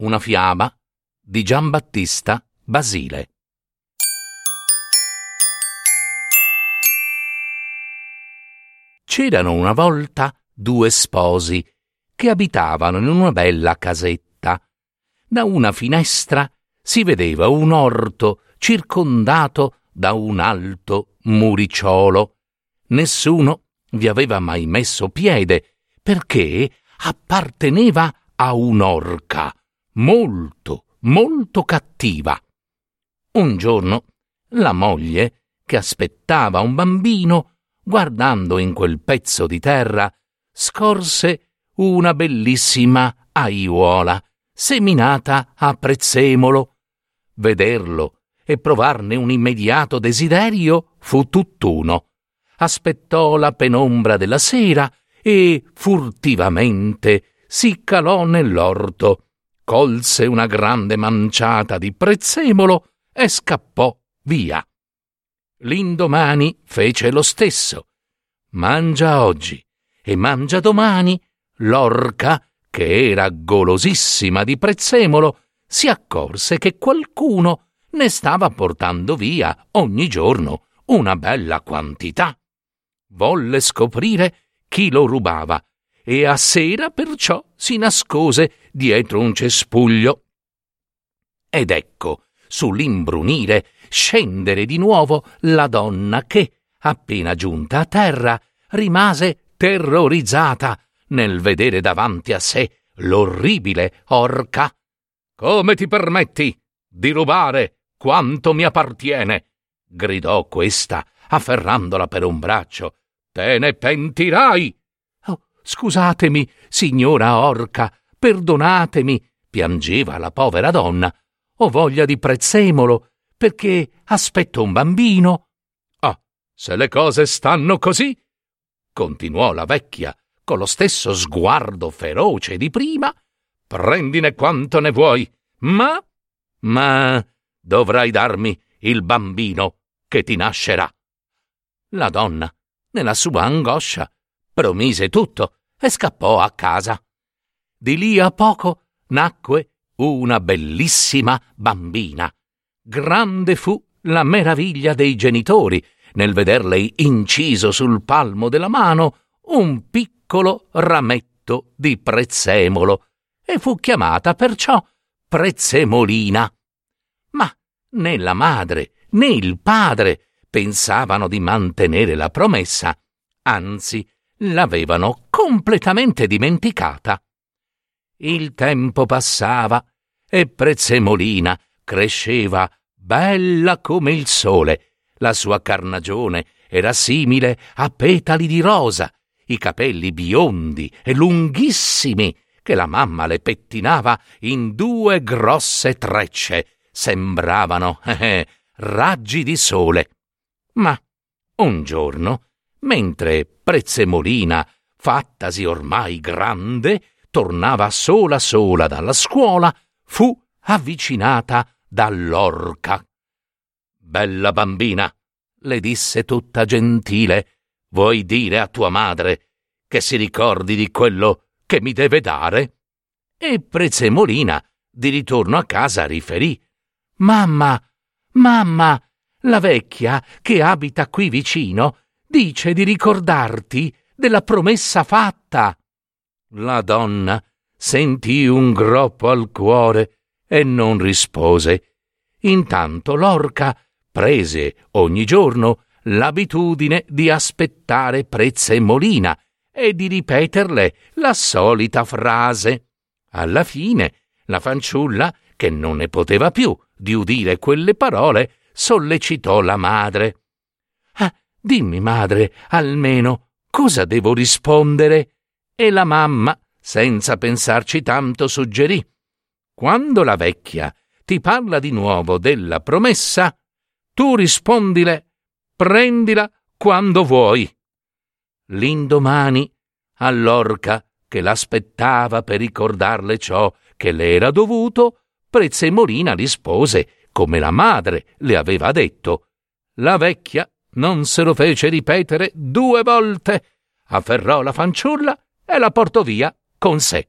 Una fiaba di Giambattista Basile. C'erano una volta due sposi che abitavano in una bella casetta. Da una finestra si vedeva un orto circondato da un alto muricciolo. Nessuno vi aveva mai messo piede perché apparteneva a un'orca molto, molto cattiva. Un giorno la moglie, che aspettava un bambino, guardando in quel pezzo di terra, scorse una bellissima aiuola seminata a prezzemolo. Vederlo e provarne un immediato desiderio fu tutt'uno. Aspettò la penombra della sera e furtivamente si calò nell'orto, colse una grande manciata di prezzemolo e scappò via. L'indomani fece lo stesso. Mangia oggi e mangia domani. L'orca, che era golosissima di prezzemolo, si accorse che qualcuno ne stava portando via ogni giorno una bella quantità. Volle scoprire chi lo rubava e a sera perciò si nascose dietro un cespuglio. Ed ecco, sull'imbrunire, scendere di nuovo la donna che, appena giunta a terra, rimase terrorizzata nel vedere davanti a sé l'orribile orca. Come ti permetti di rubare quanto mi appartiene? gridò questa, afferrandola per un braccio. Te ne pentirai! Oh, scusatemi, signora orca, perdonatemi, piangeva la povera donna. Ho voglia di prezzemolo, perché aspetto un bambino. Ah, se le cose stanno così, continuò la vecchia con lo stesso sguardo feroce di prima, prendine quanto ne vuoi, ma, ma dovrai darmi il bambino che ti nascerà. La donna, nella sua angoscia, promise tutto e scappò a casa. Di lì a poco nacque una bellissima bambina. Grande fu la meraviglia dei genitori nel vederle inciso sul palmo della mano un piccolo rametto di prezzemolo e fu chiamata perciò Prezzemolina. Ma né la madre né il padre pensavano di mantenere la promessa, anzi l'avevano completamente dimenticata. Il tempo passava e Prezzemolina cresceva bella come il sole. La sua carnagione era simile a petali di rosa, i capelli biondi e lunghissimi che la mamma le pettinava in due grosse trecce sembravano eh, raggi di sole. Ma un giorno, mentre Prezzemolina, fattasi ormai grande, tornava sola sola dalla scuola, fu avvicinata dall'orca. Bella bambina, le disse tutta gentile, vuoi dire a tua madre che si ricordi di quello che mi deve dare? E Prezzemolina, di ritorno a casa, riferì. Mamma, mamma, la vecchia che abita qui vicino dice di ricordarti della promessa fatta. La donna sentì un groppo al cuore e non rispose. Intanto l'orca prese ogni giorno l'abitudine di aspettare Prezzemolina e di ripeterle la solita frase. Alla fine la fanciulla, che non ne poteva più di udire quelle parole, sollecitò la madre. Ah, dimmi, madre, almeno cosa devo rispondere? E la mamma, senza pensarci tanto, suggerì. quando la vecchia ti parla di nuovo della promessa, tu rispondile prendila quando vuoi. L'indomani, all'orca che l'aspettava per ricordarle ciò che le era dovuto, Prezzemolina rispose come la madre le aveva detto. La vecchia non se lo fece ripetere due volte, afferrò la fanciulla e la portò via con sé.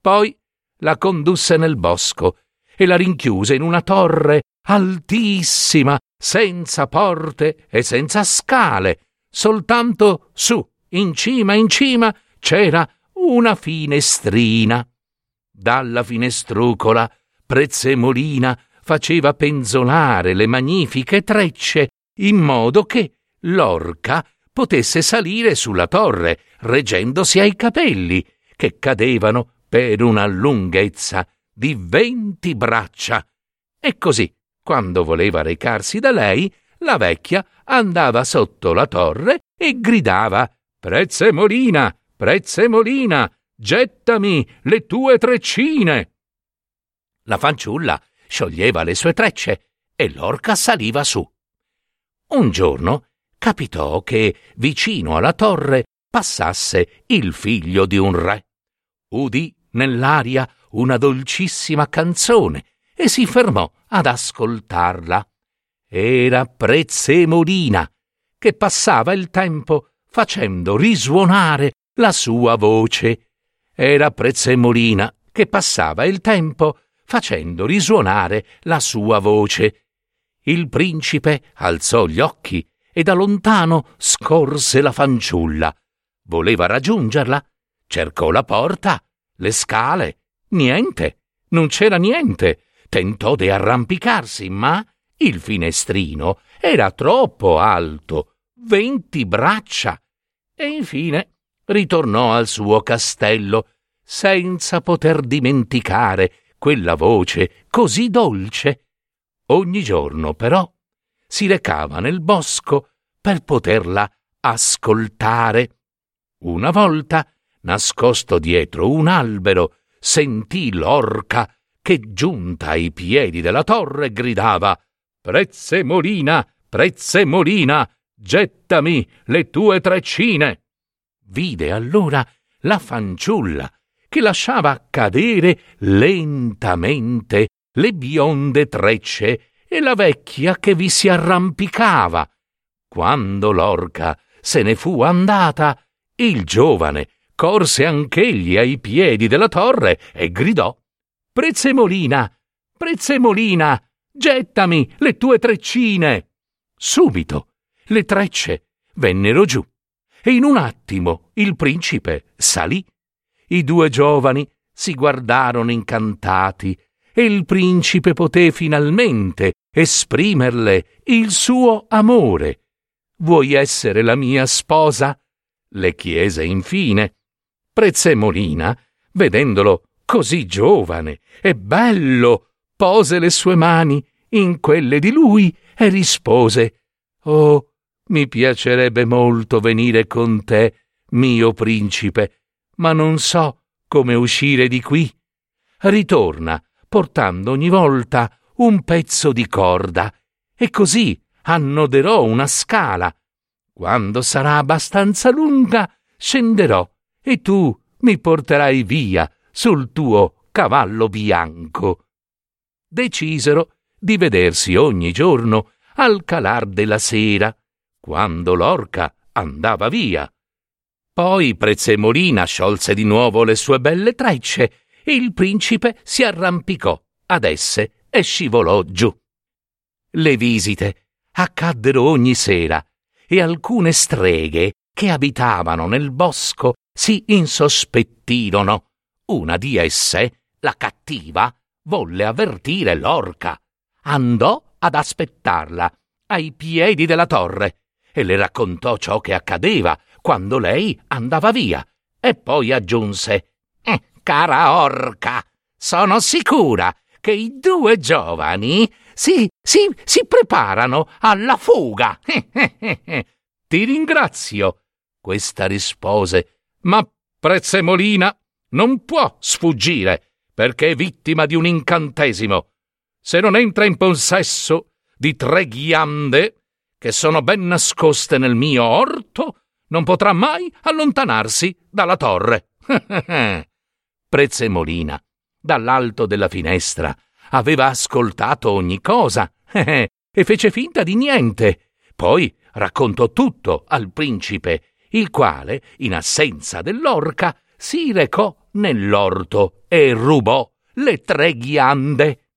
Poi la condusse nel bosco e la rinchiuse in una torre altissima, senza porte e senza scale, soltanto su, in cima, in cima, c'era una finestrina. Dalla finestrucola Prezzemolina faceva penzolare le magnifiche trecce in modo che l'orca potesse salire sulla torre reggendosi ai capelli che cadevano per una lunghezza di venti braccia. E così, quando voleva recarsi da lei, la vecchia andava sotto la torre e gridava Prezzemolina, Prezzemolina, gettami le tue treccine. La fanciulla scioglieva le sue trecce e l'orca saliva su. Un giorno capitò che vicino alla torre passasse il figlio di un re. Udì nell'aria una dolcissima canzone e si fermò ad ascoltarla. Era Prezzemolina, che passava il tempo facendo risuonare la sua voce. Era Prezzemolina che passava il tempo facendo risuonare la sua voce. Il principe alzò gli occhi e da lontano scorse la fanciulla. Voleva raggiungerla, cercò la porta, le scale, niente, non c'era niente. Tentò di arrampicarsi, ma il finestrino era troppo alto, venti braccia, e infine ritornò al suo castello senza poter dimenticare quella voce così dolce. Ogni giorno, però, si recava nel bosco per poterla ascoltare. Una volta, nascosto dietro un albero, sentì l'orca che, giunta ai piedi della torre, gridava Prezzemolina, Prezzemolina, gettami le tue treccine. Vide allora la fanciulla che lasciava cadere lentamente le bionde trecce e la vecchia che vi si arrampicava. Quando l'orca se ne fu andata, il giovane corse anch'egli ai piedi della torre e gridò Prezzemolina, Prezzemolina, gettami le tue treccine. Subito le trecce vennero giù e in un attimo il principe salì i due giovani si guardarono incantati e il principe poté finalmente esprimerle il suo amore. Vuoi essere la mia sposa? Le chiese infine. Prezzemolina, vedendolo così giovane e bello, pose le sue mani in quelle di lui e rispose Oh, mi piacerebbe molto venire con te, mio principe, ma non so come uscire di qui. Ritorna, portando ogni volta un pezzo di corda, e così annoderò una scala. Quando sarà abbastanza lunga, scenderò e tu mi porterai via sul tuo cavallo bianco. Decisero di vedersi ogni giorno al calar della sera, quando l'orca andava via. Poi Prezzemolina sciolse di nuovo le sue belle trecce e il principe si arrampicò ad esse e scivolò giù. Le visite accaddero ogni sera e alcune streghe che abitavano nel bosco si insospettirono. Una di esse, la cattiva, volle avvertire l'orca. Andò ad aspettarla ai piedi della torre e le raccontò ciò che accadeva quando lei andava via e poi aggiunse eh, Cara orca, sono sicura che i due giovani si, si, si preparano alla fuga. Ti ringrazio. Questa rispose, ma Prezzemolina non può sfuggire, perché è vittima di un incantesimo. Se non entra in possesso di tre ghiande che sono ben nascoste nel mio orto, non potrà mai allontanarsi dalla torre. Prezzemolina, dall'alto della finestra, aveva ascoltato ogni cosa e fece finta di niente. Poi raccontò tutto al principe, il quale, in assenza dell'orca, si recò nell'orto e rubò le tre ghiande.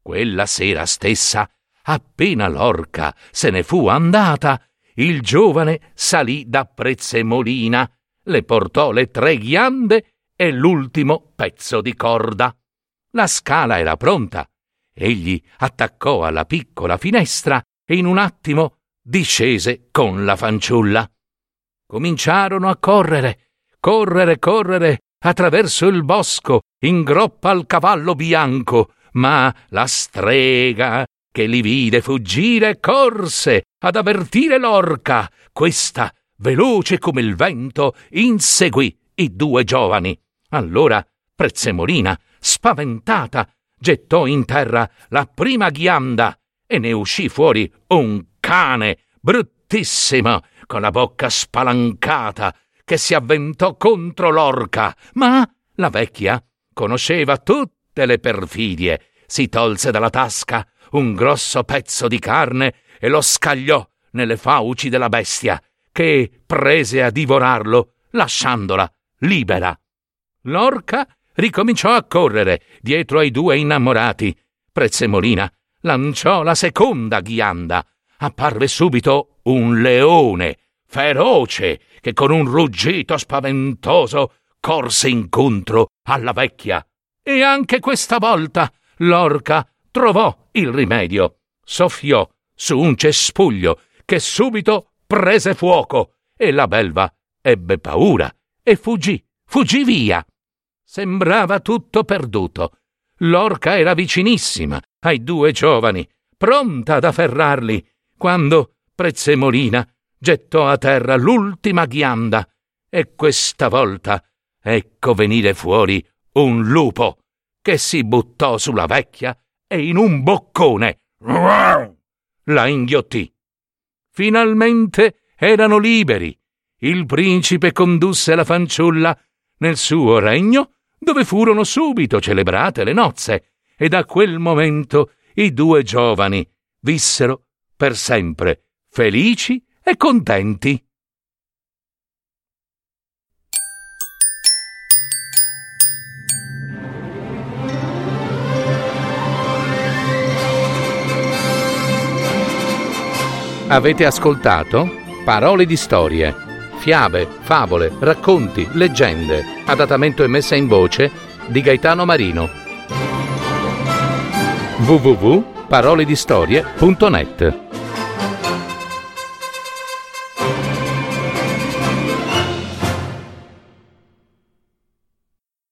Quella sera stessa, appena l'orca se ne fu andata, il giovane salì da Prezzemolina, le portò le tre ghiande e l'ultimo pezzo di corda. La scala era pronta. Egli attaccò alla piccola finestra e in un attimo discese con la fanciulla. Cominciarono a correre, correre, correre attraverso il bosco in groppa al cavallo bianco, ma la strega che li vide fuggire corse ad avvertire l'orca. Questa, veloce come il vento, inseguì i due giovani. Allora Prezzemolina, spaventata, gettò in terra la prima ghianda e ne uscì fuori un cane bruttissimo, con la bocca spalancata, che si avventò contro l'orca. Ma la vecchia conosceva tutte le perfidie, si tolse dalla tasca un grosso pezzo di carne e lo scagliò nelle fauci della bestia, che prese a divorarlo, lasciandola libera. L'orca ricominciò a correre dietro ai due innamorati. Prezzemolina lanciò la seconda ghianda. Apparve subito un leone, feroce, che con un ruggito spaventoso corse incontro alla vecchia. E anche questa volta l'orca trovò il rimedio. Soffiò su un cespuglio che subito prese fuoco e la belva ebbe paura e fuggì, fuggì via. Sembrava tutto perduto. L'orca era vicinissima ai due giovani, pronta ad afferrarli, quando Prezzemolina gettò a terra l'ultima ghianda e questa volta ecco venire fuori un lupo che si buttò sulla vecchia e in un boccone la inghiottì. Finalmente erano liberi. Il principe condusse la fanciulla nel suo regno dove furono subito celebrate le nozze, e da quel momento i due giovani vissero per sempre felici e contenti. Avete ascoltato Parole di storie fiabe, favole, racconti, leggende, adattamento e messa in voce di Gaetano Marino. www.paroledistorie.net